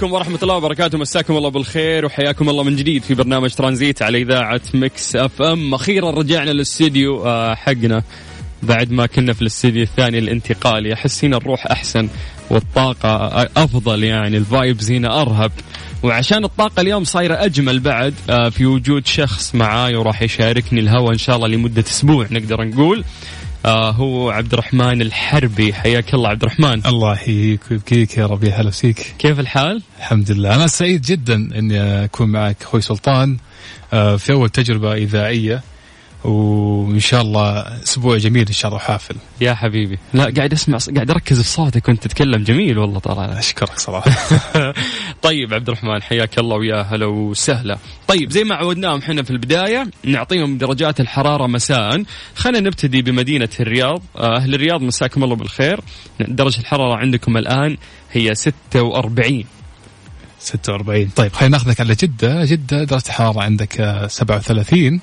عليكم ورحمة الله وبركاته. مساكم الله بالخير وحياكم الله من جديد في برنامج ترانزيت على إذاعة Mix FM. أخيرا رجعنا للاستديو آه، حقنا بعد ما كنا في الاستديو الثاني الانتقالي أحس هنا الروح أحسن والطاقة أفضل يعني ال vibes هنا أرهب. وعشان الطاقة اليوم صايرة أجمل بعد آه، في وجود شخص معاي وراح يشاركني الهوى إن شاء الله لمدة أسبوع نقدر نقول. آه هو عبد الرحمن الحربي. حياك الله عبد الرحمن الله يحييك ويبقيك يا ربي هلا فيك. كيف الحال؟ الحمد لله. أنا سعيد جدا إني أكون معك أخوي سلطان آه، في أول تجربة إذاعية. وإن شاء الله أسبوع جميل إن شاء الله حافل يا حبيبي. لا قاعد أسمع قاعد أركز في صوتك وأنت تتكلم. جميل والله طلع أشكرك صراحة. طيب عبد الرحمن حياك الله ويا هلا وسهلا. طيب زي ما عودناهم إحنا في البداية نعطيهم درجات الحرارة مساء. خلينا نبتدي بمدينة الرياض. آه، أهل الرياض مساكم الله بالخير. درجة الحرارة عندكم الآن هي 46 46 طيب خلينا ناخذك على جدة. جدة درجة الحرارة عندك آه، 37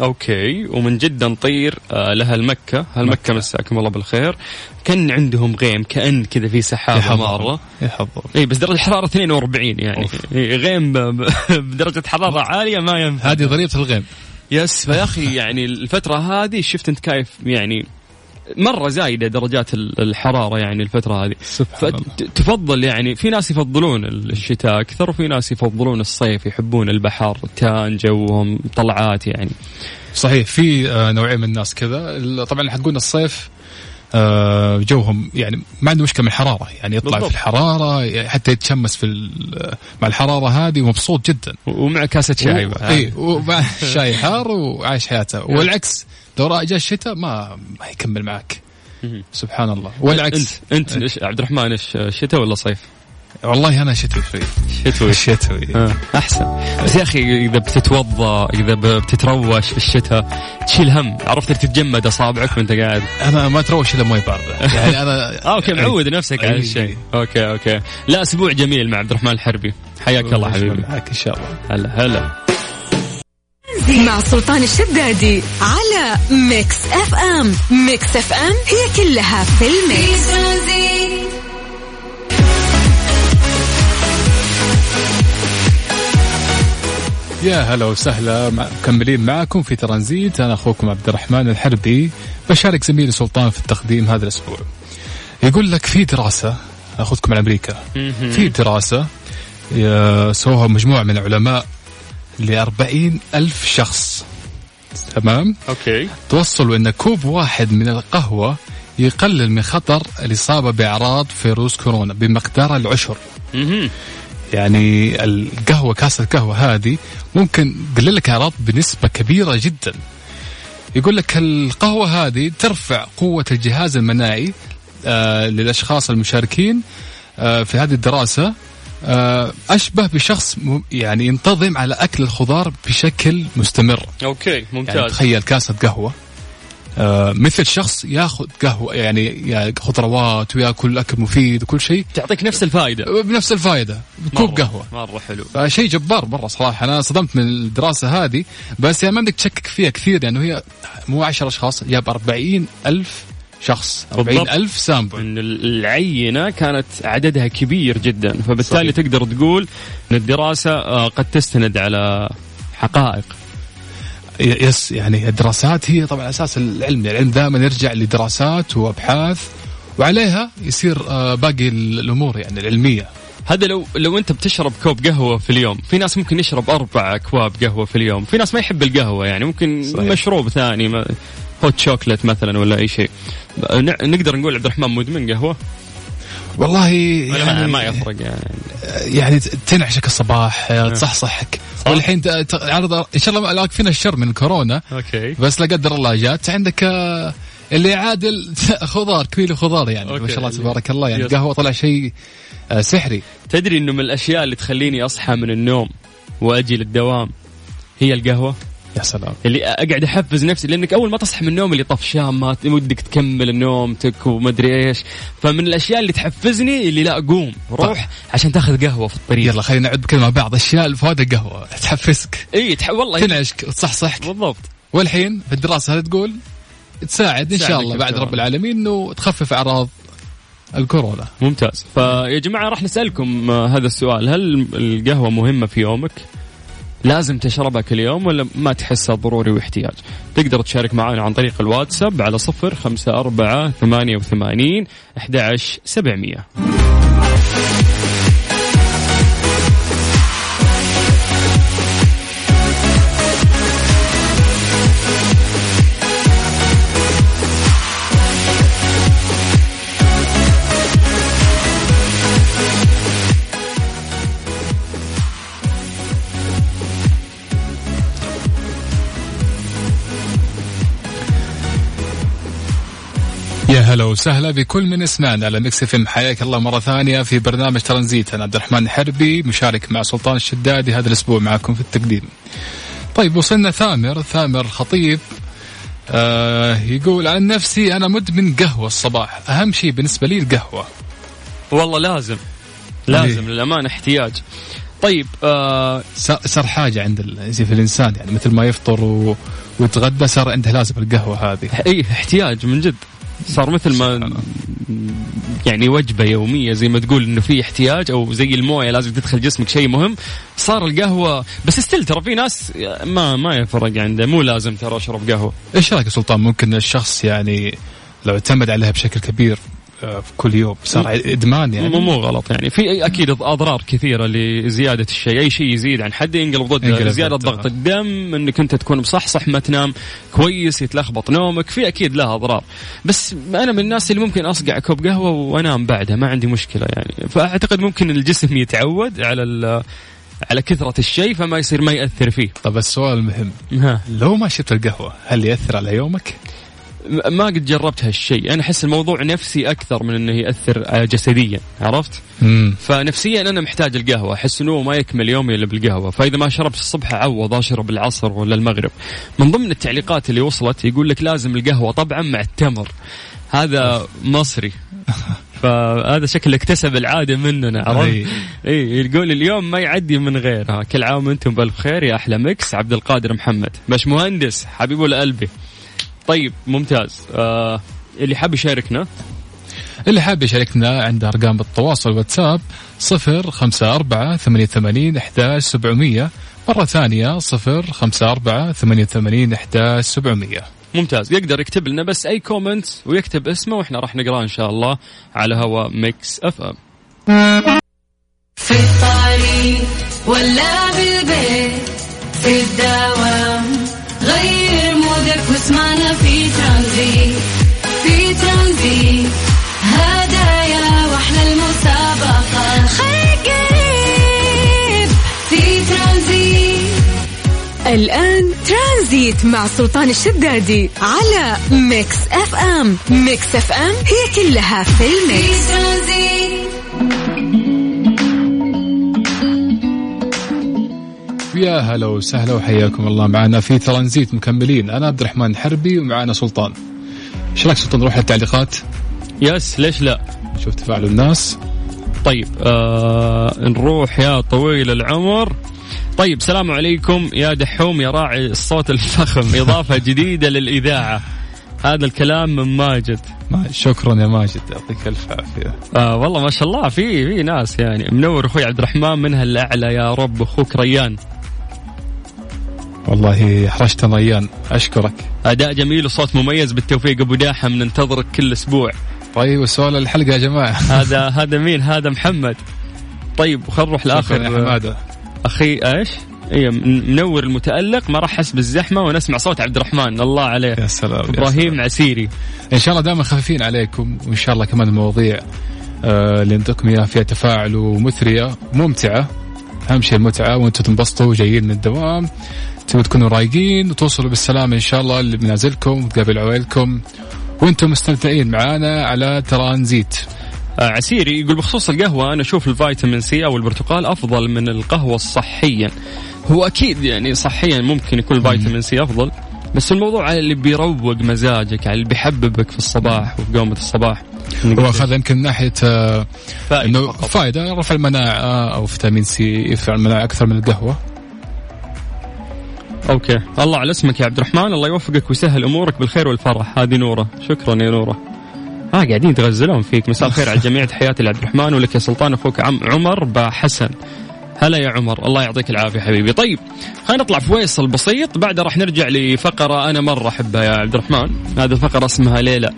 أوكي. ومن جده نطير آه، لها مكة. هل مكة مساكم الله بالخير. كان عندهم غيم كأن كذا في سحابه مره يحضر. اي بس درجة الحراره 42 يعني. إيه غيم بدرجة حرارة عالية ما ينفع. هذه ضريبه الغيم. يس. فيا أخي يعني الفترة هذه شفت أنت كيف يعني مرة زايدة درجات ال- الحرارة يعني الفترة هذه. فتفضل يعني في ناس يفضلون الشتاء أكثر وفي ناس يفضلون الصيف يحبون البحر تان جوهم طلعات يعني. صحيح في آه، نوعين من الناس كذا. طبعا حقون الصيف آه، جوهم يعني ما عنده مشكلة من الحرارة. يعني يطلع بالضبط. في الحراره حتى يتشمس في مع الحرارة هذه ومبسوط جدا. ومع كاسة شاي. اي ومع شاي حار وعايش حياته. والعكس لو رأى جاء الشتاء ما ما يكمل معك. سبحان الله. والعكس. انت أنت إيش- عبد الرحمن إيش شتاء ولا صيف؟ والله أنا شتوي. شوي شتوي. شتوي. آه، أحسن. بس يا أخي إذا بتتوضا إذا بتتروش في الشتاء تشيل هم. عرفت تتجمد أصابعك وأنت قاعد. أنا ما تروش إلا موية باردة. يعني أنا آه، okay معود نفسك على. هالشيء okay okay. لا أسبوع جميل مع عبد الرحمن الحربي. حياك الله حبيبي. معك إن شاء الله. هلا هلا. مع سلطان الشدادي على Mix FM. Mix FM هي كلها في ال mix. يا هلا وسهلا. مكملين معكم في ترانزيت. أنا أخوكم عبد الرحمن الحربي. بشارك زميلي سلطان في التقديم هذا الأسبوع. يقول لك في دراسة اخذكم على أمريكا في دراسة سووها مجموعة من العلماء. ل ألف شخص. تمام؟ أوكي. توصلوا إن كوب واحد من القهوة يقلل من خطر الإصابة بأعراض فيروس كورونا بمقدار العشر. يعني القهوة كاسة القهوة هذه ممكن تقلل لك أعراض بنسبة كبيرة جدا. يقول لك القهوة هذه ترفع قوة الجهاز المناعي آه للأشخاص المشاركين آه في هذه الدراسة. آه أشبه بشخص يعني ينتظم على أكل الخضار بشكل مستمر. أوكي يعني ممتاز تخيل كاسة قهوة. آه مثل شخص ياخذ قهوة يعني, يعني خضروات ويأكل أكل مفيد وكل شيء. تعطيك نفس الفائدة. بنفس الفائدة. بكوب مرة- قهوة. مرة حلو. فشيء جبار مرة صراحة. أنا صدمت من الدراسة هذه. بس يعني ما بدك تشكك فيها كثير لأنه هي مو 10 أشخاص جاب 40 ألف شخص 40 ألف sample إن العينة كانت عددها كبير جدا فبالتالي صحيح. تقدر تقول إن الدراسة آه، قد تستند على حقائق. yes يعني الدراسات هي طبعا أساس العلم يعني العلم دائما يرجع لدراسات وأبحاث وعليها يصير آه، باقي الأمور يعني العلمية. هذا لو لو أنت بتشرب كوب قهوة في اليوم في ناس ممكن يشرب أربع أكواب قهوة في اليوم في ناس ما يحب القهوة يعني ممكن صحيح. مشروب ثاني ما hot chocolate مثلا ولا أي شيء. نقدر نقول عبد الرحمن مدمن قهوة؟ والله يعني ما يفرق يعني. يعني تنعشك الصباح آه، تصحصحك. والحين ت- ت- عرض إن شاء الله لا فينا الشر من كورونا. okay. بس لا قدر الله جات. عندك آه، اللي يعادل خضار كيلو خضار يعني ما. شاء الله تبارك الله. يعني yes. قهوة طلع شيء آه، سحري. تدري إنه من الأشياء اللي تخليني أصحى من النوم وأجي للدوام هي القهوة؟ يا سلام. اللي أقعد أحفز نفسي لأنك أول ما تصحى من النوم اللي طفشان ما ودك تكمل نومتك ومدري إيش. فمن الأشياء اللي تحفزني اللي لا قوم روح عشان تاخذ قهوة في الطريق. يلا خلينا نعد بكلمة مع بعض. أشياء فوائد القهوة تحفزك. إي تح... والله. تنعشك وتصحصحك بالضبط. والحين في الدراسة هذه تقول تساعد إن شاء الله بعد رب. العالمين إنه تخفف أعراض الكورونا. ممتاز. فيا جماعة راح نسألكم آه، هذا السؤال. هل القهوة مهمة في يومك؟ لازم تشربها كل يوم ولا ما تحسها ضروري واحتياج؟ تقدر تشارك معنا عن طريق الواتساب على صفر خمسة أربعة ثمانية وثمانين أحد سبعمية. هلا وسهلا بكل من يسمعنا على Mix FM حياك الله مرة ثانية في برنامج ترانزيت أنا عبد الرحمن حربي مشارك مع سلطان الشدادي هذا الأسبوع معكم في التقديم. طيب وصلنا ثامر ثامر خطيب آه يقول عن نفسي أنا مدمن قهوة الصباح أهم شيء بالنسبة لي القهوة. والله لازم لازم للامانه احتياج. طيب آه صار حاجة عند في الإنسان يعني مثل ما يفطر و... ويتغدى صار عنده لازم القهوة هذه. اي احتياج من جد. صار مثل ما يعني وجبة يومية زي ما تقول إنه في احتياج أو زي الموية لازم تدخل جسمك شيء مهم. صار القهوة بس ستيل ترى في ناس ما ما يفرق عنده مو لازم ترى أشرب قهوة. إيش رأيك سلطان؟ ممكن الشخص يعني لو اعتمد عليها بشكل كبير كل يوم. صار إدمان يعني. مو مو غلط يعني. في أكيد أضرار كثيرة لزيادة الشيء. أي شيء يزيد عن حده ينقلب ضد زيادة ضغط الدم إنك أنت تكون مصحصح ما تنام كويس يتلخبط نومك. في أكيد لها أضرار. بس أنا من الناس اللي ممكن أصقع كوب قهوة وأنام بعدها. ما عندي مشكلة يعني. فأعتقد ممكن الجسم يتعود على على كثرة الشيء فما يصير ما يأثر فيه. طب السؤال المهم. لو ما شربت القهوة هل يأثر على يومك؟ ما قد جربت هالشيء. أنا أحس الموضوع نفسي أكثر من إنه يأثر جسديا عرفت؟ مم. فنفسيا أنا محتاج القهوة. أحس إنه ما يكمل يومي إلا بالقهوة. فإذا ما شربت الصبح أعوض أشرب العصر ولا المغرب. من ضمن التعليقات اللي وصلت يقول لك لازم القهوة طبعا مع التمر. هذا مصري. فهذا شكله اكتسب العادة مننا عرفت؟ إي. يقول اليوم ما يعدي من غيرها. كل عام وأنتم بالف خير يا أحلى مكس عبد القادر محمد. باش مهندس حبيبه لقلبي طيب ممتاز. آه اللي حاب يشاركنا؟ اللي حاب يشاركنا عنده أرقام التواصل واتساب صفر خمسة أربعة ثمانية ثمانين إحداش سبعمية. مرة ثانية صفر خمسة أربعة ثمانية ثمانين إحداش سبعمية. ممتاز. يقدر يكتب لنا بس أي comment ويكتب اسمه وإحنا راح نقرأه إن شاء الله على هوا Mix FM في الطريق ولا الآن ترانزيت مع سلطان الشدادي على Mix FM. Mix FM هي كلها في ال mix. يا هلا وسهلا وحياكم الله. معنا في ترانزيت مكملين. أنا عبد الرحمن الحربي ومعنا سلطان. إيش رأيك سلطان نروح للتعليقات؟ yes ليش لا؟ شوف تفاعل الناس. طيب آه نروح يا طويل العمر. طيب سلام عليكم. يا دحوم يا راعي الصوت الفخم. إضافة جديدة للإذاعة. هذا الكلام من ماجد. ما شكرا يا ماجد يعطيك ألف عافية. آه والله ما شاء الله في في ناس يعني. منور أخوي عبد الرحمن منها الاعلى يا رب. أخوك ريان. والله حرجتنا ريان أشكرك. أداء جميل وصوت مميز. بالتوفيق أبو داحم ننتظرك كل أسبوع. طيب وسؤال الحلقة يا جماعة. هذا هذا مين؟ هذا محمد. طيب خل نروح لآخر. حمادة. أخي إيش؟ اي منور المتألق ما راح أحس بالزحمة ونسمع صوت عبد الرحمن. الله عليه يا سلام يا إبراهيم سلام. عسيري. إن شاء الله دائما خفيفين عليكم وإن شاء الله كمان المواضيع آه، اللي نعطيكم إياها فيها تفاعل ومثرية ممتعة. أهم شيء المتعة وإنتم تنبسطوا جايين من الدوام. تبغوا تكونوا رايقين وتوصلوا بالسلامة إن شاء الله لمنازلكم وتقابل عوائلكم. وإنتم مستمتعين معانا على ترانزيت. آه، عسيري يقول بخصوص القهوة أنا أشوف الفيتامين سي أو البرتقال أفضل من القهوة صحيا. هو أكيد يعني صحيا ممكن يكون الفيتامين سي أفضل بس الموضوع على اللي بيروق مزاجك على اللي بيحببك في الصباح وفي قومة الصباح. هو اخذ يمكن من ناحية آه، فائدة إنه. فائدة رفع المناعة أو فيتامين سي يرفع المناعة أكثر من القهوة. okay. الله على اسمك يا عبد الرحمن الله يوفقك ويسهل أمورك بالخير والفرح. هذه نورة. شكرا يا نورة. آه قاعدين يتغزلون فيك. مساء الخير على الجميع. تحياتي لعبد الرحمن ولك يا سلطان أخوك عم عمر بحسن هلا يا عمر. الله يعطيك العافية حبيبي. طيب خلينا نطلع فويصل بسيط. بعدها راح نرجع لفقرة أنا مرة أحبها يا عبد الرحمن. هذه الفقرة اسمها ليلى.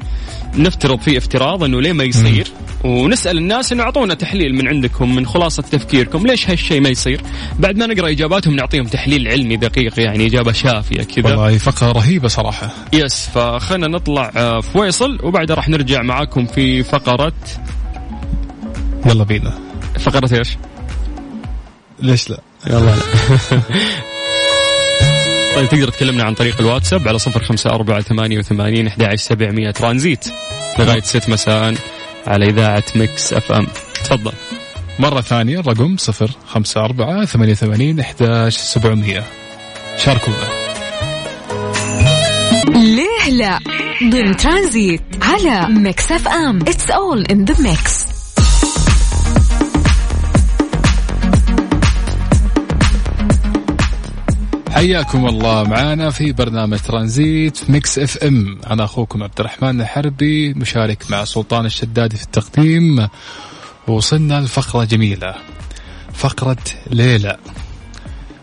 نفترض في افتراض إنه ليه ما يصير؟ ونسأل الناس إنه أعطونا تحليل من عندكم من خلاصة تفكيركم ليش هالشيء ما يصير؟ بعد ما نقرأ إجاباتهم نعطيهم تحليل علمي دقيق يعني إجابة شافية كذا. والله فقرة رهيبة صراحة. yes فخلنا نطلع آه، فويصل وبعدها راح نرجع معاكم في فقره يلا بينا. فقرة إيش؟ ليش لا؟ يلا. لا طيب تقدر تكلمنا عن طريق الواتساب على صفر خمسة أربعة ثمانية وثمانين أحد سبعمية ترانزيت لغاية ست مساء على إذاعة Mix FM. تفضل. مرة ثانية الرقم صفر خمسة أربعة ثمانية وثمانين إحداش سبعمية. شاركونا. ليه لا؟ ضمن ترانزيت على Mix FM. it's all in the mix حياكم الله معنا في برنامج ترانزيت في Mix FM. أنا أخوكم عبد الرحمن الحربي مشارك مع سلطان الشدادي في التقديم. وصلنا لفقرة جميلة فقرة ليلى.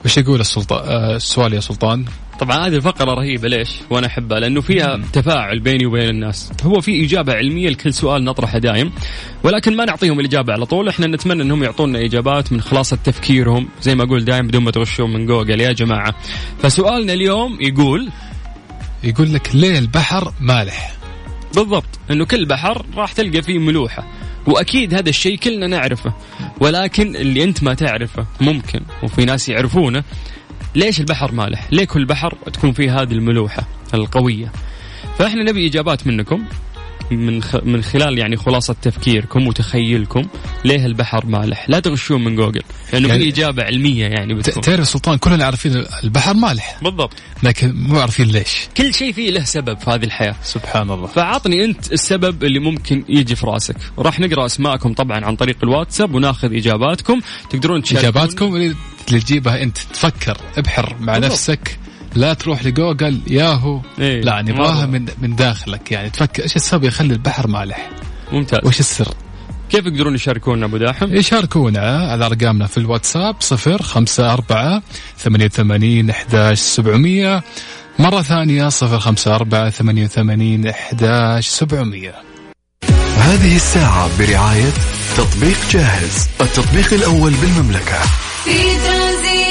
وش يقول السلطان؟ آه السؤال يا سلطان. طبعا هذه الفقرة رهيبة ليش؟ وأنا أحبها لأنه فيها تفاعل بيني وبين الناس. هو في إجابة علمية لكل سؤال نطرحه دايم ولكن ما نعطيهم الإجابة على طول. إحنا نتمنى أنهم يعطونا إجابات من خلاصة تفكيرهم زي ما أقول دايم بدون ما تغشون من جوجل يا جماعة. فسؤالنا اليوم يقول يقول لك ليه البحر مالح. بالضبط إنه كل بحر راح تلقى فيه ملوحة. وأكيد هذا الشيء كلنا نعرفه ولكن اللي أنت ما تعرفه ممكن وفي ناس يعرفونه ليش البحر مالح؟ ليه كل بحر تكون فيه هذه الملوحة القوية؟ فاحنا نبي إجابات منكم من خ... من خلال يعني خلاصة تفكيركم وتخيلكم ليه البحر مالح؟ لا تغشون من جوجل لأنه يعني- في إجابة علمية يعني بتكون. تعرف سلطان كلنا عارفين البحر مالح. بالضبط. لكن مو عارفين ليش. كل شيء فيه له سبب في هذه الحياة. سبحان الله. فعطني أنت السبب اللي ممكن يجي في رأسك. راح نقرأ أسماءكم طبعا عن طريق الواتساب وناخذ إجاباتكم. تقدرون تشاركون. إجاباتكم اللي اللي تجيبها أنت. تفكر ابحر مع بالضبط. نفسك. لا تروح لجوجل ياهو. إيه، لا نبغاها مرة. من من داخلك. يعني تفكر إيش السبب يخلي البحر مالح؟ ممتاز. وش السر؟ كيف يقدرون يشاركونا أبو داحم؟ يشاركونا على أرقامنا في الواتساب صفر خمسة أربعة ثمانية وثمانين أحداش سبعمية. مرة ثانية صفر خمسة أربعة ثمانية وثمانين أحداش سبعمية. هذه الساعة برعاية تطبيق جاهز التطبيق الأول بالمملكة. في ترانزيت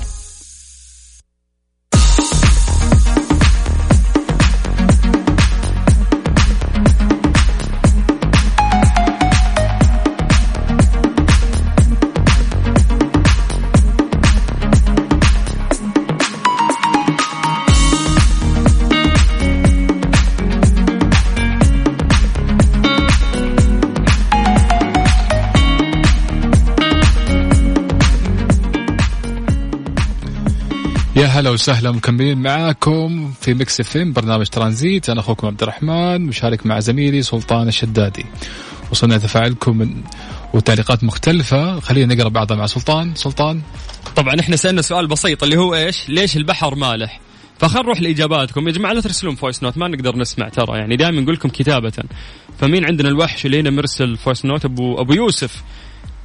هلا وسهلا مكملين معاكم في Mix FM برنامج ترانزيت. أنا أخوكم عبد الرحمن مشارك مع زميلي سلطان الشدادي. وصلنا تفاعلكم من وتعليقات مختلفة. خلينا نقرأ بعضها مع سلطان. سلطان. طبعا إحنا سألنا سؤال بسيط اللي هو إيش؟ ليش البحر مالح؟ فخل نروح لإجاباتكم. يا جماعة لا ترسلون voice note ما نقدر نسمع ترى. يعني دائما نقول لكم كتابة. فمين عندنا الوحش اللي هنا مرسل voice note ابو أبو يوسف.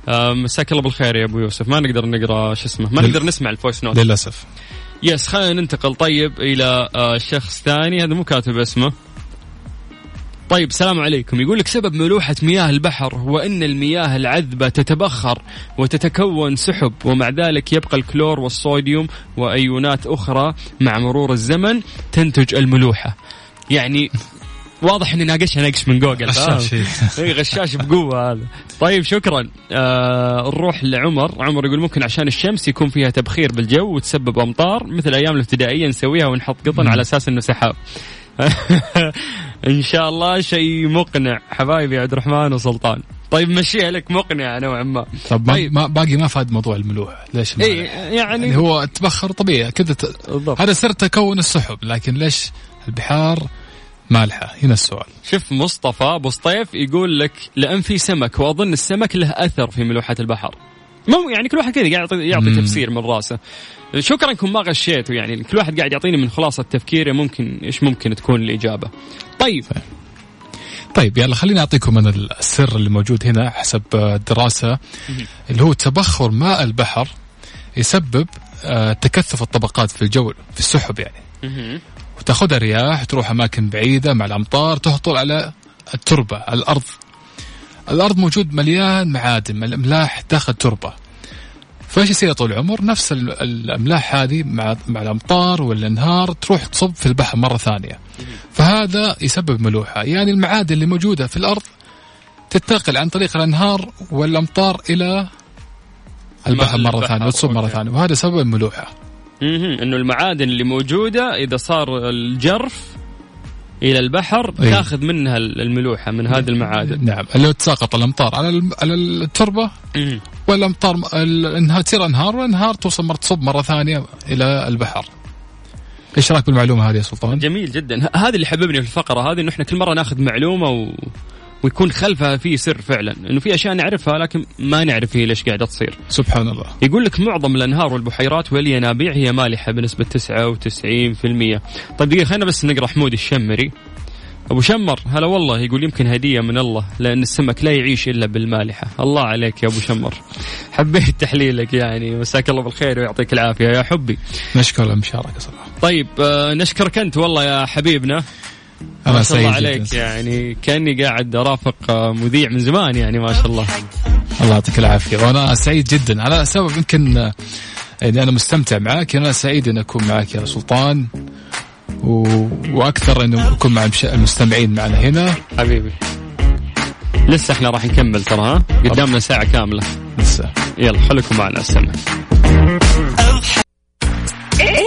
مساك الله بالخير يا أبو يوسف. ما نقدر نقرأ شو اسمه ما نقدر نسمع ال voice note للأسف. yes خلينا ننتقل طيب إلى آه، شخص ثاني. هذا مو كاتب اسمه. طيب السلام عليكم. يقول لك سبب ملوحة مياه البحر هو أن المياه العذبة تتبخر وتتكون سحب ومع ذلك يبقى الكلور والصوديوم وأيونات أخرى مع مرور الزمن تنتج الملوحة. يعني واضح إني ناقشها نقش من جوجل؟ غشاش. اي غشاش بقوة هذا. طيب شكرا. آه نروح لعمر. عمر يقول ممكن عشان الشمس يكون فيها تبخير بالجو وتسبب أمطار مثل أيام الابتدائية نسويها ونحط قطن على أساس إنه سحاب. إن شاء الله شيء مقنع. حبايبي عبد الرحمن وسلطان. طيب مشيها لك. مقنعه نوعا ما. طب طيب. ما باقي ما فاد موضوع الملوحة ليش مالح؟ يعني يعني هو تبخر طبيعي. كذا ت... هذا سر تكون السحب لكن ليش البحار مالحة هنا السؤال. شوف مصطفى أبو سطيف يقول لك لأن في سمك وأظن السمك له أثر في ملوحة البحر. مو يعني كل واحد كذا قاعد يعطي, يعطي. تفسير من راسه. شكرا انكم ما غشيتوا يعني. كل واحد قاعد يعطيني من خلاصة تفكيره ممكن إيش ممكن تكون الإجابة؟ طيب. طيب. يلا خليني أعطيكم أنا السر اللي موجود هنا حسب الدراسه اللي هو تبخر ماء البحر يسبب آه، تكثف الطبقات في الجو في السحب يعني. وتاخذها رياح تروح أماكن بعيدة مع الأمطار تهطل على التربة على الأرض. الأرض موجود مليان معادن الاملاح داخل التربه فايش يصير طول العمر؟ نفس ال- الأملاح هذه مع مع الأمطار والأنهار تروح تصب في البحر مرة ثانية. فهذا يسبب ملوحة. يعني المعادن اللي موجودة في الأرض تنتقل عن طريق الأنهار والأمطار إلى البحر مرة ثانية وتصب مرة. ثانية وهذا سبب الملوحة. مهم. إنه المعادن اللي موجودة إذا صار الجرف إلى البحر أي. تاخذ منها الملوحة من هذه المعادن نعم اللي تساقط الأمطار على على التربة. والأمطار الانهار تصير أنهار والأنهار توصل مرة تصب مرة ثانية إلى البحر. إيش رأيك بالمعلومة هذه يا سلطان؟ جميل جدا هذا اللي حببني في الفقرة هذه إنه إحنا كل مرة ناخذ معلومة و... ويكون خلفها في سر فعلا انه في أشياء نعرفها لكن ما نعرف هي ليش قاعدة تصير. سبحان الله. يقول لك معظم الأنهار والبحيرات والينابيع هي مالحة بنسبة 99% طيب دقيقة خلينا بس نقرأ حمود الشمري. أبو شمر هلا والله يقول يمكن هدية من الله لأن السمك لا يعيش إلا بالمالحة. الله عليك يا أبو شمر. حبيت تحليلك يعني مساك الله بالخير ويعطيك العافية يا حبي. نشكر المشاركة صراحة. طيب آه نشكرك أنت والله يا حبيبنا. ما شاء الله عليك. يعني كأني قاعد أرافق آه، مذيع من زمان يعني ما شاء الله. الله يعطيك العافية. وأنا سعيد جدا. على سبب يمكن آه، يعني أنا مستمتع معك أنا سعيد أن أكون معك يا سلطان و... وأكثر انه أكون مع المستمعين معنا هنا. حبيبي. لسه إحنا راح نكمل ترى ها؟ قدامنا ساعة كاملة. لسه. يلا خليكم معنا السمع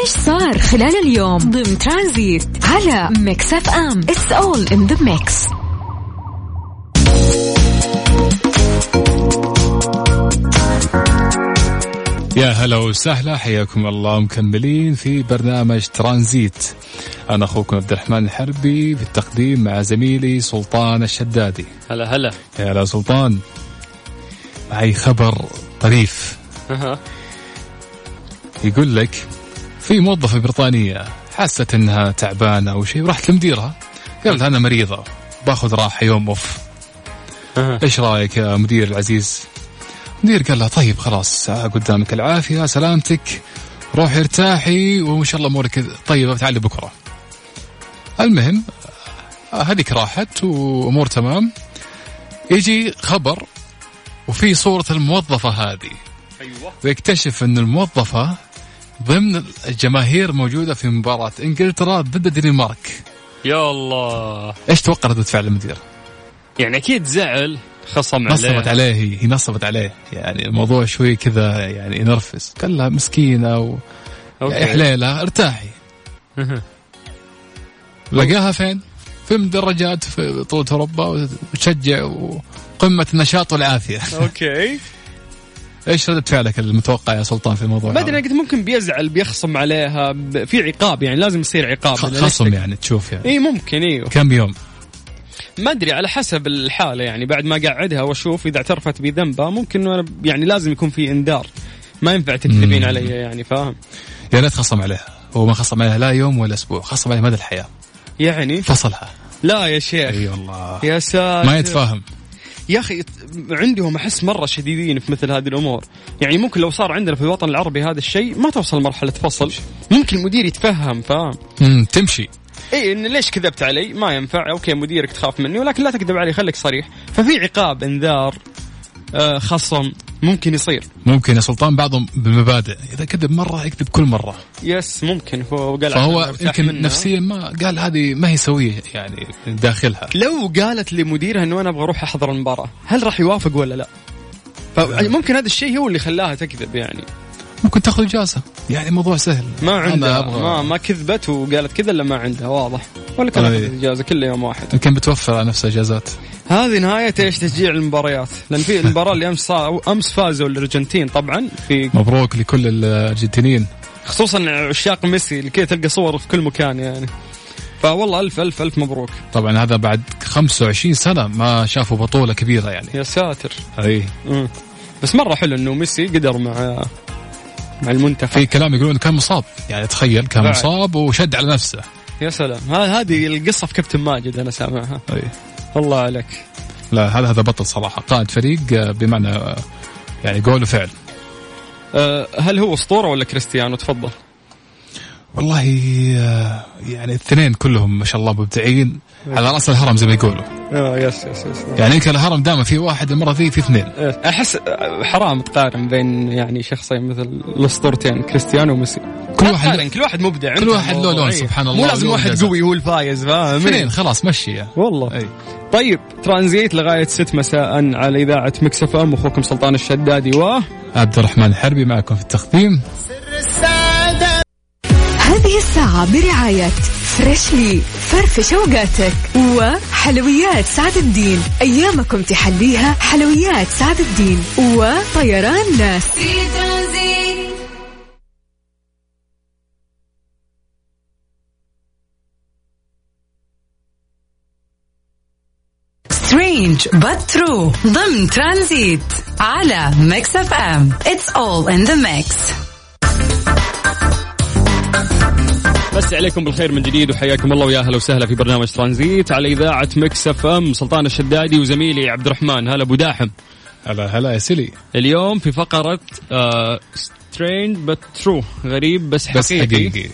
إيش صار خلال اليوم؟ ضمن ترانزيت على Mix FM it's all in the mix يا هلا وسهلا حياكم الله مكملين في برنامج ترانزيت. أنا أخوكم عبد الرحمن الحربي في التقديم مع زميلي سلطان الشدادي. هلا هلا. يا هلا سلطان. معي خبر طريف. يقول لك في موظفة بريطانية حست إنها تعبانة أو شيء وراحت لمديرها قالت أنا مريضة باخذ راحة يوم أوف أها. إيش رأيك يا مدير العزيز؟ المدير قال لها طيب خلاص قدامك العافية سلامتك روحي ارتاحي وإن شاء الله أمورك طيبة تعالي بكرة. المهم هذيك راحت وأمور تمام يجي خبر وفي صورة الموظفة هذه أيوه ويكتشف إن الموظفة ضمن الجماهير موجودة في مباراة إنجلترا ضد الدنمارك. يا الله إيش توقع ردة فعل المدير؟ يعني أكيد زعل خصم نصبت عليه عليه هي هي نصبت عليه يعني الموضوع شوي كذا يعني ينرفز قال لها مسكينة و... okay. يا حليلة ارتاحي. لقاها فين؟ في مدرجات في بطولة أوروبا وتشجع وقمة النشاط والعافية okay إيش ردة فعلك المتوقع يا سلطان في الموضوع بعدين هذا؟ أنا قلت ممكن بيزعل بيخصم عليها في عقاب يعني لازم يصير عقاب. خصم يعني تشوف يعني. اي ممكن أيوه كم يوم؟ ما أدري على حسب الحالة يعني بعد ما قعدها وأشوف إذا اعترفت بذنبها ممكن أنا يعني لازم يكون في إنذار. ما ينفع تكذبين. علي يعني فاهم؟ يا ريت خصم عليها. هو ما خصم عليها لا يوم ولا أسبوع خصم عليها مدى الحياة. يعني؟ فصلها. لا يا شيخ. أي والله. يا ساتر. ما يتفاهم. يا أخي عندهم أحس مرة شديدين في مثل هذه الأمور. يعني ممكن لو صار عندنا في الوطن العربي هذا الشيء ما توصل مرحله فصل. ممكن المدير يتفهم فاهم؟ تمشي. اي إن ليش كذبت علي؟ ما ينفع. okay مديرك تخاف مني ولكن لا تكذب علي خليك صريح. ففي عقاب انذار آه خصم. ممكن يصير. ممكن يا سلطان بعضهم بالمبادئ إذا كذب مرة يكذب كل مرة. يس ممكن. هو قال فهو يمكن. نفسيا ما قال هذه ما هي سوية يعني داخلها. لو قالت لمديرها إنه أنا أبغى أروح أحضر المباراة هل راح يوافق ولا لا؟ فممكن هذا الشيء هو اللي خلاها تكذب يعني. ممكن تاخذ اجازه يعني موضوع سهل. ما عندها أبغى- ما ما كذبت وقالت كذا إلا ما عندها واضح. ولا كان. أخذت اجازه كل يوم واحد. يمكن بتوفر على نفسها إجازات. هذه نهاية إيش؟ تشجيع المباريات. لأن في المباراة اللي أمس صار أمس فازوا الأرجنتين طبعا في مبروك لكل الأرجنتينيين. خصوصا عشاق ميسي اللي كذا تلقى صور في كل مكان يعني. فوالله الف الف ألف مبروك. طبعا هذا بعد 25 سنة ما شافوا بطولة كبيرة يعني. يا ساتر. إي. بس مرة حلو إنه ميسي قدر مع مع المنتخب. في كلام يقولون كان مصاب. يعني تخيل كان بعد. مصاب وشد على نفسه. يا سلام. هذه القصة في كابتن ماجد أنا سامعها. أي. الله عليك. لا هذا هذا بطل صراحة. قائد فريق آه، بمعنى آه، يعني قول وفعل. أه هل هو أسطورة ولا كريستيانو؟ تفضل. والله آه، يعني الاثنين كلهم ما شاء الله مبدعين. على رأس الهرم زي ما يقولوا. آه yes yes yes يعني يمكن الهرم دائما في واحد المره ذي في اثنين. أحس حرام تقارن بين يعني شخصين مثل الأسطورتين كريستيانو وميسي. كل واحد كل واحد مبدع كل واحد له. لون، إيه. سبحان مو الله، لازم له واحد. قوي هو الفايز فاهم؟ اثنين خلاص مشي والله. أي. طيب ترانزيت لغاية 6 مساء على إذاعة Mix FM أخوكم سلطان الشدادي و عبد الرحمن الحربي معكم في التقديم. هذه الساعة برعاية Freshly فرفش اوقاتك وحلويات سعد الدين. أيامكم تحليها حلويات سعد الدين وطيران ناس. strange true. ضمن ترانزيت على Mix FM. It's all in the mix. مسي عليكم بالخير من جديد وحياكم الله ويا أهلا وسهلا في برنامج ترانزيت على إذاعة Mix FM سلطان الشدادي وزميلي عبد الرحمن هلا أبو داحم. هلا هلا يا سيلي. اليوم في فقرة strange but true غريب بس حقيقي, بس حقيقي.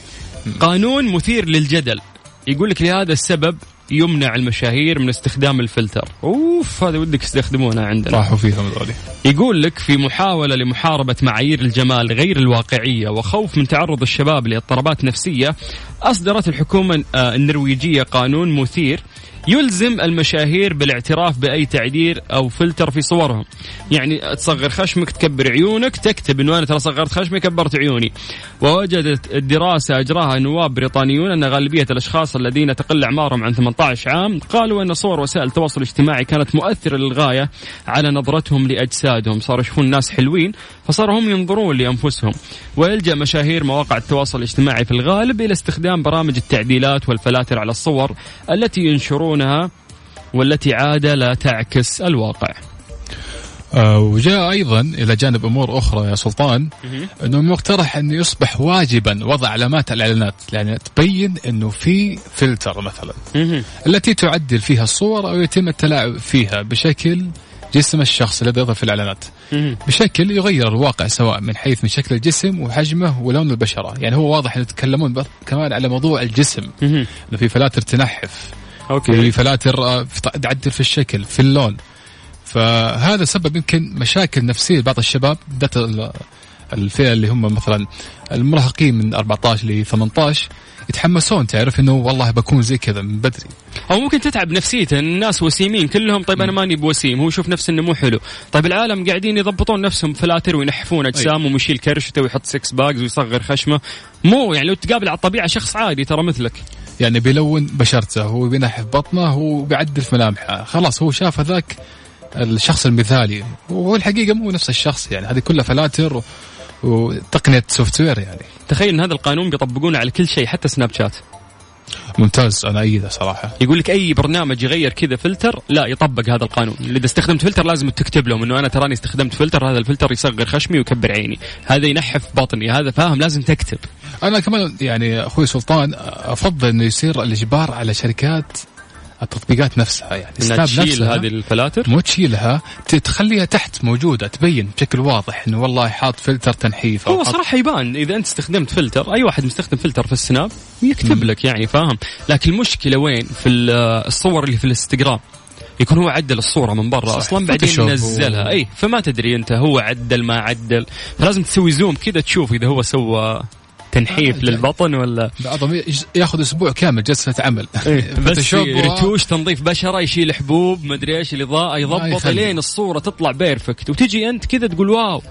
قانون مثير للجدل. يقول لك لهذا السبب يمنع المشاهير من استخدام الفلتر. أوف هذا ودك تستخدمونه عندنا. راحوا فيهم ذولي يقول لك في محاولة لمحاربة معايير الجمال غير الواقعية وخوف من تعرض الشباب لإضطرابات نفسية أصدرت الحكومة آه، النرويجية قانون مثير يلزم المشاهير بالاعتراف بأي تعديل أو فلتر في صورهم. يعني تصغر خشمك تكبر عيونك تكتب أنه أنا ترى صغرت خشمي كبرت عيوني. ووجدت الدراسة أجراها نواب بريطانيون أن غالبية الأشخاص الذين تقل أعمارهم عن 18 عام قالوا أن صور وسائل التواصل الاجتماعي كانت مؤثرة للغاية على نظرتهم لأجسادهم. صاروا يشوفون الناس حلوين فصاروا هم ينظرون لأنفسهم. ويلجأ مشاهير مواقع التواصل الاجتماعي في الغالب إلى استخدام برامج التعديلات والفلاتر على الصور التي ينشرونها والتي عادة لا تعكس الواقع. آه وجاء أيضا إلى جانب أمور أخرى يا سلطان. إنه مقترح انه يصبح واجبا وضع علامات الإعلانات يعني تبين إنه في فلتر مثلا. التي تعدل فيها الصور أو يتم التلاعب فيها بشكل جسم الشخص الذي يظهر في الإعلانات. بشكل يغير الواقع سواء من حيث من شكل الجسم وحجمه ولون البشرة. يعني هو واضح إنه يتكلمون كمان على موضوع الجسم. إنه في فلاتر تنحف. في فلاتر آه، في ت- تعدل في الشكل في اللون. فهذا سبب يمكن مشاكل نفسية لبعض الشباب بالذات ال- الفئة اللي هم مثلا المراهقين من 14 ل 18 يتحمسون تعرف إنه والله بكون زي كذا من بدري. أو ممكن تتعب نفسيته الناس وسيمين كلهم طيب أنا ماني بوسيم هو يشوف نفسه إنه مو حلو. طيب العالم قاعدين يضبطون نفسهم فلاتر وينحفون اجسامهم ويشيل كرشته ويحط six packs ويصغر خشمه. مو يعني لو تقابل على الطبيعة شخص عادي ترى مثلك. يعني بيلون بشرته هو بينحف بطنه هو بيعدل في ملامحه. خلاص هو شاف هذاك الشخص المثالي. وهو الحقيقة مو نفس الشخص يعني هذه كلها فلاتر و... وتقنية software يعني. تخيل إن هذا القانون بيطبقونه على كل شيء حتى سناب شات ممتاز أنا أأيده صراحة. يقول لك أي برنامج يغير كذا فلتر لا يطبق هذا القانون. إذا استخدمت فلتر لازم تكتب لهم إنه أنا تراني استخدمت فلتر هذا الفلتر يصغر خشمي ويكبر عيني. هذا ينحف بطني هذا فاهم لازم تكتب. أنا كمان يعني أخوي سلطان أفضل إنه يصير الإجبار على شركات التطبيقات نفسها يعني إنها تشيل هذه الفلاتر؟ مو تشيلها تخليها تحت موجودة تبين بشكل واضح إنه والله حاط فلتر تنحيف هو صراحة يبان إذا أنت استخدمت فلتر أي واحد مستخدم فلتر في السناب يكتب لك يعني فاهم؟ لكن المشكلة وين؟ في ال- الصور اللي في الإنستغرام. يكون هو عدل الصورة من برا صح. أصلا بعدين ينزلها و- أي فما تدري أنت هو عدل ما عدل. فلازم تسوي zoom كذا تشوف إذا هو سوى تنحيف آه، للبطن ولا؟ بعضهم ياخذ أسبوع كامل جلسة عمل. بس فوتوشوب و- رتوش تنظيف بشرة يشيل حبوب مدري إيش الاضاءه يضبط. لين الصورة تطلع perfect وتجي أنت كذا تقول wow.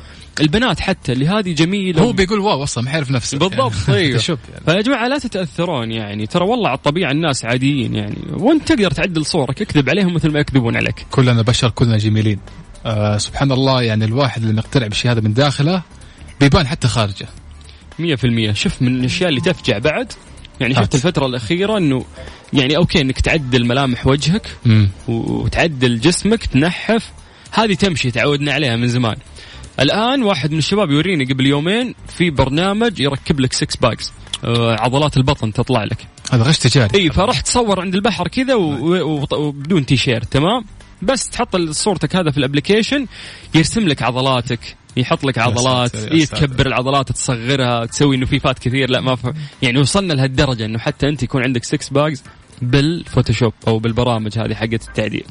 البنات حتى اللي هذه جميلة. هو بيقول wow أصلا ما يعرف نفسه. بالضبط يعني. أيوه. يعني. فيا جماعة لا تتأثرون يعني. ترى والله على الطبيعة الناس عاديين يعني. وأنت تقدر تعدل صورك اكذب عليهم مثل ما يكذبون عليك. كلنا بشر كلنا جميلين. آه سبحان الله يعني الواحد اللي مقتنع بالشيء هذا من داخله بيبان حتى خارجه. 100% شوف من الأشياء اللي تفجع بعد يعني شفت هات. الفترة الأخيرة إنه يعني okay إنك تعدل ملامح وجهك مم. وتعدل جسمك تنحف. هذه تمشي تعودنا عليها من زمان. الآن واحد من الشباب يوريني قبل يومين في برنامج يركب لك six packs آه، عضلات البطن تطلع لك. هذا غش تجاري. إي فرحت تصور عند البحر كذا و- وبدون تي شيرت تمام؟ بس تحط صورتك هذا في ال application يرسم لك عضلاتك يحط لك عضلات إيه. تكبر العضلات تصغرها تسوي إنه في fat كثير لا ما ف... يعني وصلنا لهالدرجة إنه حتى أنت يكون عندك six packs بالفوتوشوب أو بالبرامج هذه حقت التعديل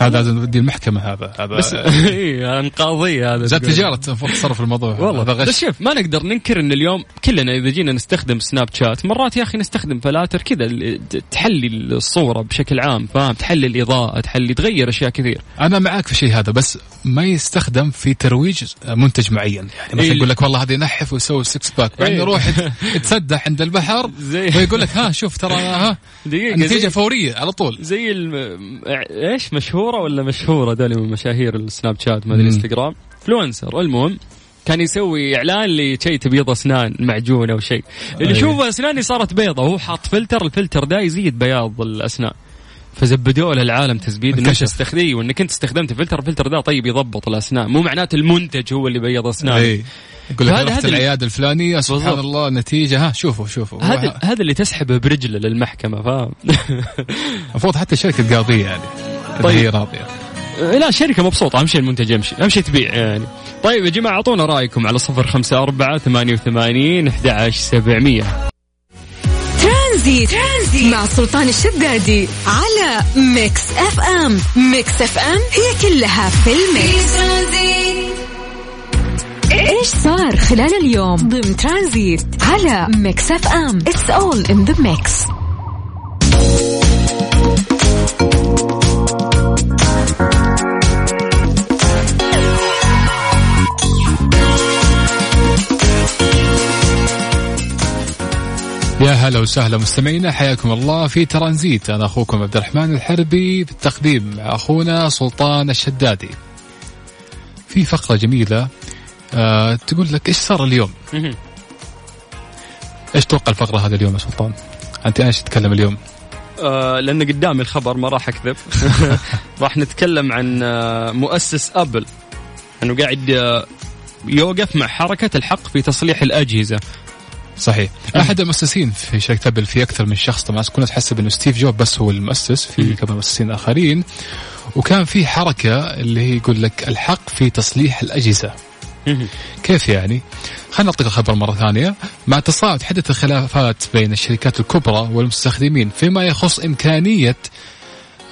هذا لازم نودي المحكمة هذا هذا بس اي نقاضيه هذا زاد المفروض تصرف الموضوع. هذا والله غش. بس شوف ما نقدر ننكر إن اليوم كلنا إذا جينا نستخدم سناب شات مرات يا أخي نستخدم فلاتر كذا ال- تحلي الصورة بشكل عام فاهم؟ تحلي الإضاءة تحلي تغير أشياء كثير. أنا معاك في الشيء هذا بس ما يستخدم في ترويج منتج معين. يعني مثلا إيه. يقول لك والله هذا ينحف ويسوي six pack بعدين إيه. يروح يت- يتسدح عند البحر زي ويقول لك ها شوف ترى ها دقيقة النتيجة فورية على طول. زي الم... إيش مشهورة ولا مشهورة دول من مشاهير السناب شات ما أدري. إنستغرام؟ influencer المهم كان يسوي إعلان لشيء تبيض أسنان معجون أو شيء. اللي أي. شوف أسناني صارت بيضة وهو حاط فلتر الفلتر ده يزيد بياض الأسنان. فزبدوا له العالم تزبيد إنك. تستخدمه وإنك أنت استخدمت فلتر الفلتر ده طيب يضبط الأسنان. مو معناته المنتج هو اللي بيض أسنان. أي. يقول لك رحت العيادة الفلانية سبحان بالضبط. الله النتيجه ها شوفوا شوفوا. هذا هذا اللي تسحبه برجله للمحكمة فاهم؟ المفروض حتى الشركة قاضيه يعني. طيب. هي راضية. لا شركة مبسوطة. أهم شيء المنتج يمشي. أهم شيء تبيع يعني. طيب يا جماعة أعطونا رأيكم على صفر خمسة أربعة ثمانية وثمانين أحد عشر سبعمية. ترانزيت. ترانزيت مع سلطان الشدادي على ميكس أف أم. ميكس أف أم هي كلها في الميكس. إيش صار خلال اليوم؟ ضمن ترانزيت على ميكس أف أم. It's all in the mix هلا وسهلا مستمعينا حياكم الله في ترانزيت أنا أخوكم عبد الرحمن الحربي بالتقديم مع أخونا سلطان الشدادي. في فقرة جميلة آه تقول لك إيش صار اليوم؟ إيش توقع الفقرة هذا اليوم يا سلطان؟ أنت إيش تتكلم اليوم؟ آه لأن قدامي الخبر ما راح أكذب راح نتكلم عن آه مؤسس أبل أنه قاعد آه يوقف مع حركة الحق في تصليح الأجهزة صحيح. أحد المؤسسين في شركة ابل في أكثر من شخص طبعا. كنا تحسب انه ستيف جوبز بس هو المؤسس في كمان مؤسسين آخرين. وكان في حركة اللي هي يقول لك الحق في تصليح الأجهزة. كيف يعني؟ خلينا نعطيك الخبر مرة ثانية. مع تصاعد حدث الخلافات بين الشركات الكبرى والمستخدمين فيما يخص إمكانية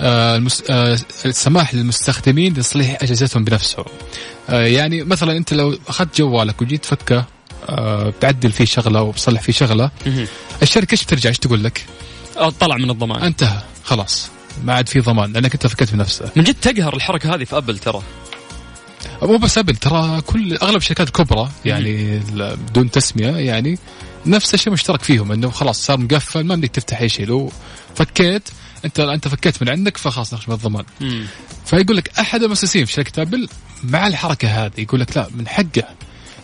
آه، المس... آه، السماح للمستخدمين لتصليح أجهزتهم بنفسهم. آه، يعني مثلا أنت لو أخذت جوالك وجيت تفكه آه، بتعدل فيه شغلة وبتصلح فيه شغلة. الشركة إيش بترجع؟ إيش تقول لك؟ آه، طلع من الضمان. انتهى. خلاص. ما عاد في ضمان. لأنك أنت فكيت بنفسك من جد تقهر الحركة هذه في أبل ترى. مو بس أبل ترى كل أغلب الشركات الكبرى يعني بدون تسمية يعني نفس الشيء مشترك فيهم إنه خلاص صار مقفل ما بدك تفتح أي شيء. لو فكيت انت أنت فكيت من عندك فخلاص نخش من الضمان. فيقول لك أحد المؤسسين في شركة أبل مع الحركة هذه يقول لك لا من حقه.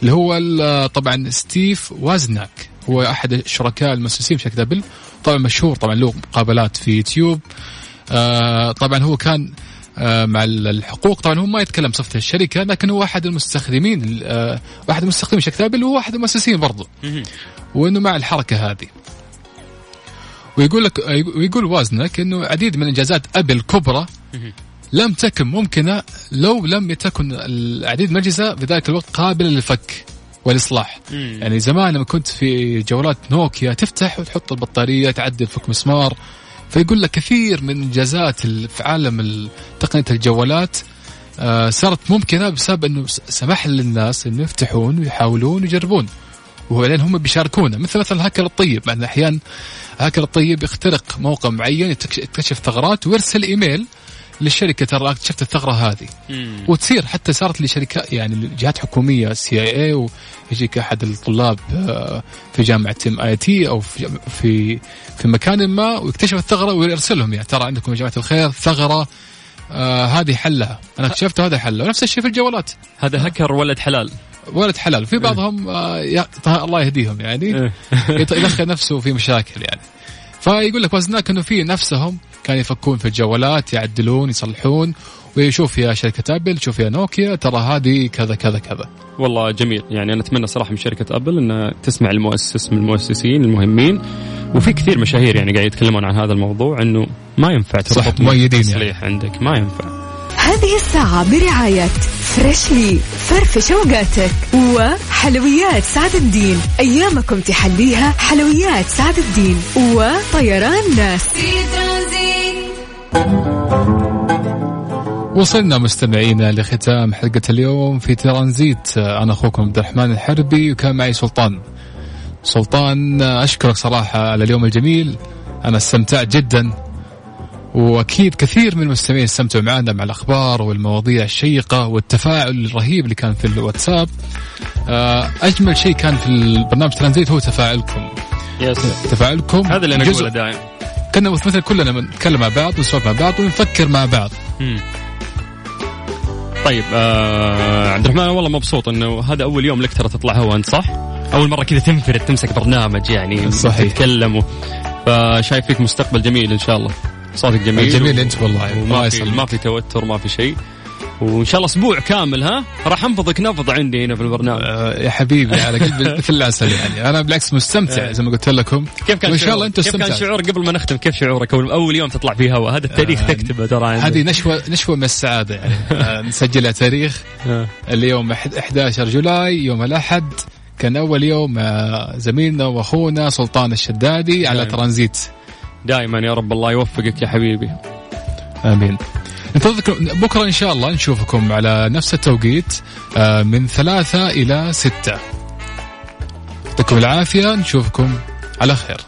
اللي هو طبعا ستيف وزنياك. هو أحد الشركاء المؤسسين في شركة أبل. طبعا مشهور طبعا له مقابلات في يوتيوب. آه طبعا هو كان آه مع ال- الحقوق. طبعا هو ما يتكلم بصفه الشركة لكن هو أحد المستخدمين آه واحد المستخدمين شركة أبل وهو أحد المؤسسين برضه. وإنه مع الحركة هذه. ويقول لك ويقول وازنك إنه عديد من إنجازات أبل الكبرى لم تكن ممكنة لو لم تكن العديد من الأجهزة في ذلك الوقت قابلة للفك والإصلاح. مم. يعني زمان لما كنت في جوالات نوكيا تفتح وتحط البطارية تعدل فك مسمار فيقول لك كثير من إنجازات في عالم ال- تقنية الجوالات آه، صارت ممكنة بسبب إنه سمح للناس إنه يفتحون ويحاولون ويجربون. وبعدين هم بيشاركونا مثل مثلا الهاكر الطيب. مع أحيانا الهاكر الطيب يخترق موقع معين يكتش- يكتشف ثغرات ويرسل إيميل للشركه ترى اكتشفت الثغرة هذه. مم. وتصير حتى صارت لشركات يعني جهات حكومية CIA ويجيك أحد الطلاب آه، في جامعة MIT أو في في في مكان ما ويكتشف الثغرة ويرسلهم يعني. ترى عندكم يا جماعة الخير ثغرة آه هذه حلها. أنا اكتشفت هذا حلها. ونفس الشيء في الجوالات. هذا هكر ولد حلال. ولد حلال. في بعضهم آه يا- الله يهديهم يعني. إيه. يدخل نفسه في مشاكل يعني. فيقول لك وزناك إنه في نفسهم كانوا يفكون في الجوالات يعدلون يصلحون. ويشوف يا شركة أبل شوف يا نوكيا ترى هذه كذا كذا كذا. والله جميل. يعني أنا أتمنى صراحة من شركة أبل إنها تسمع المؤسس من المؤسسين المهمين. وفي كثير مشاهير يعني قاعد يتكلمون عن هذا الموضوع إنه ما ينفع صح، تربط مؤيدين يعني. تصليح عندك. ما ينفع. هذه الساعة برعاية فريشلي فرفش اوقاتك وحلويات سعد الدين. أيامكم تحليها حلويات سعد الدين وطيران ناس. وصلنا مستمعينا لختام حلقة اليوم في ترانزيت. أنا أخوكم عبد الرحمن الحربي وكان معي سلطان. سلطان أشكرك صراحة على اليوم الجميل. أنا استمتعت جدا. وأكيد كثير من المستمعين استمتعوا معنا مع الأخبار والمواضيع الشيقة والتفاعل الرهيب اللي كان في الواتساب آه، أجمل شيء كان في البرنامج ترانزيت هو تفاعلكم يس تفاعلكم هذا اللي أنا أقوله دائما كنا مثل كلنا نتكلم مع بعض ونسولف مع بعض ونفكر مع بعض مم. طيب آه عبد الرحمن والله مبسوط إنه هذا أول يوم لك ترى تطلع هو انت صح؟ أول مرة كذا تنفرد تمسك برنامج يعني صحيح. تتكلم و... فشايف فيك مستقبل جميل إن شاء الله صوتك جميل. جميل أنت والله. الله وما في. ما في توتر ما في شيء. وإن شاء الله أسبوع كامل ها؟ راح أنفضك نفض عندي هنا في البرنامج. آه، يا حبيبي على مثل العسل يعني أنا بالعكس مستمتع زي ما قلت لكم. كيف كان وإن شاء الله أنتم كيف كان شعور قبل ما نختم كيف شعورك؟ اول يوم تطلع فيه هوا هذا التاريخ آه، تكتبه ترى. هذه نشوه نشوة من السعادة يعني. آه، نسجلها تاريخ. آه. اليوم أحد- 11 جولاي يوم الأحد. كان أول يوم زميلنا وأخونا سلطان الشدادي على دايم. ترانزيت. دائما يا رب الله يوفقك يا حبيبي. آمين. ننتظركم بكرة إن شاء الله نشوفكم على نفس التوقيت آه، من ثلاثة إلى ستة. يعطيكم العافية نشوفكم على خير.